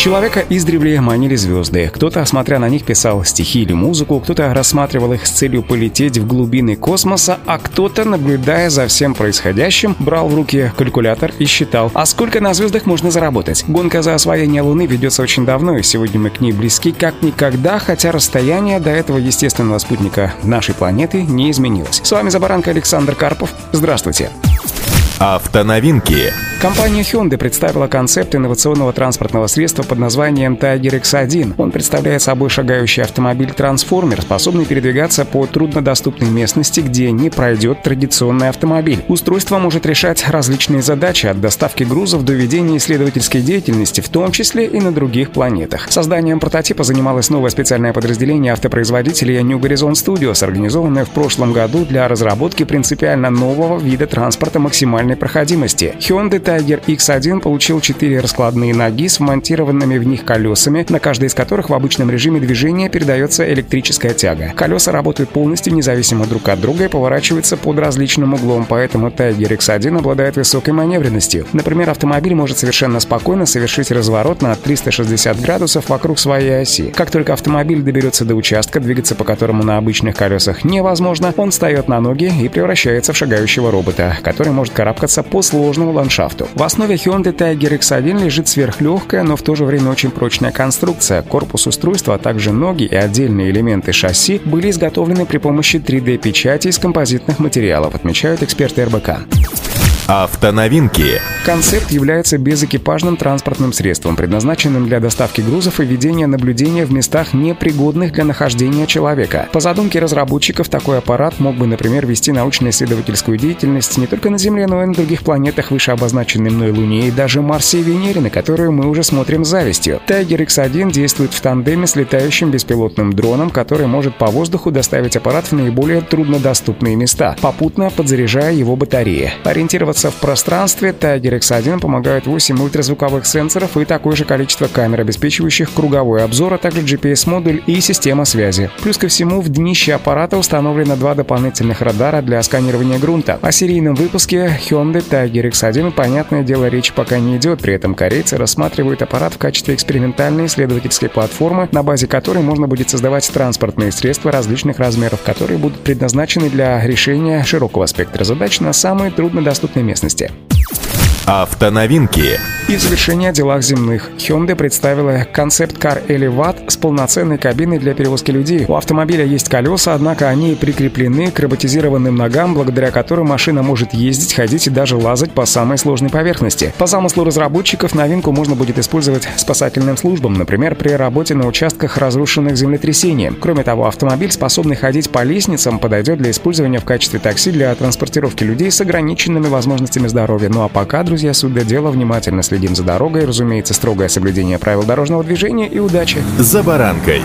Человека издревле манили звезды. Кто-то, смотря на них, писал стихи или музыку, кто-то рассматривал их с целью полететь в глубины космоса, а кто-то, наблюдая за всем происходящим, брал в руки калькулятор и считал, а сколько на звездах можно заработать. Гонка за освоение Луны ведется очень давно, и сегодня мы к ней близки как никогда, хотя расстояние до этого естественного спутника нашей планеты не изменилось. С вами Забаранка Александр Карпов. Здравствуйте. Автоновинки. Компания Hyundai представила концепт инновационного транспортного средства под названием Tiger X1. Он представляет собой шагающий автомобиль-трансформер, способный передвигаться по труднодоступной местности, где не пройдет традиционный автомобиль. Устройство может решать различные задачи от доставки грузов до ведения исследовательской деятельности, в том числе и на других планетах. Созданием прототипа занималось новое специальное подразделение автопроизводителя New Horizon Studios, организованное в прошлом году для разработки принципиально нового вида транспорта максимальной проходимости. Hyundai Tiger X1 получил 4 раскладные ноги с вмонтированными в них колесами, на каждой из которых в обычном режиме движения передается электрическая тяга. Колеса работают полностью независимо друг от друга и поворачиваются под различным углом, поэтому Tiger X1 обладает высокой маневренностью. Например, автомобиль может совершенно спокойно совершить разворот на 360 градусов вокруг своей оси. Как только автомобиль доберется до участка, двигаться по которому на обычных колесах невозможно, он встает на ноги и превращается в шагающего робота, который может карабкаться по сложному ландшафту комфорту. В основе Hyundai Tiger X1 лежит сверхлегкая, но в то же время очень прочная конструкция. Корпус устройства, а также ноги и отдельные элементы шасси были изготовлены при помощи 3D-печати из композитных материалов, отмечают эксперты РБК. Автоновинки. Концепт является безэкипажным транспортным средством, предназначенным для доставки грузов и ведения наблюдения в местах, непригодных для нахождения человека. По задумке разработчиков, такой аппарат мог бы, например, вести научно-исследовательскую деятельность не только на Земле, но и на других планетах, выше обозначенной мной Луне и даже Марсе и Венере, на которую мы уже смотрим с завистью. Tiger X1 действует в тандеме с летающим беспилотным дроном, который может по воздуху доставить аппарат в наиболее труднодоступные места, попутно подзаряжая его батареи. Ориентироваться Ориентироваться в пространстве Tiger X1 помогают 8 ультразвуковых сенсоров и такое же количество камер, обеспечивающих круговой обзор, а также GPS-модуль и система связи. Плюс ко всему, в днище аппарата установлено два дополнительных радара для сканирования грунта. О серийном выпуске Hyundai Tiger X1, понятное дело, речь пока не идет, при этом корейцы рассматривают аппарат в качестве экспериментальной исследовательской платформы, на базе которой можно будет создавать транспортные средства различных размеров, которые будут предназначены для решения широкого спектра задач на самые труднодоступные местности. Автоновинки. И в завершение о делах земных. Hyundai представила концепт-кар Elevat с полноценной кабиной для перевозки людей. У автомобиля есть колеса, однако они прикреплены к роботизированным ногам, благодаря которым машина может ездить, ходить и даже лазать по самой сложной поверхности. По замыслу разработчиков новинку можно будет использовать спасательным службам, например, при работе на участках, разрушенных землетрясением. Кроме того, автомобиль, способный ходить по лестницам, подойдет для использования в качестве такси для транспортировки людей с ограниченными возможностями здоровья. Ну а пока, друзья, суть до дела, внимательно следим за дорогой, разумеется, строгое соблюдение правил дорожного движения и удачи. За баранкой.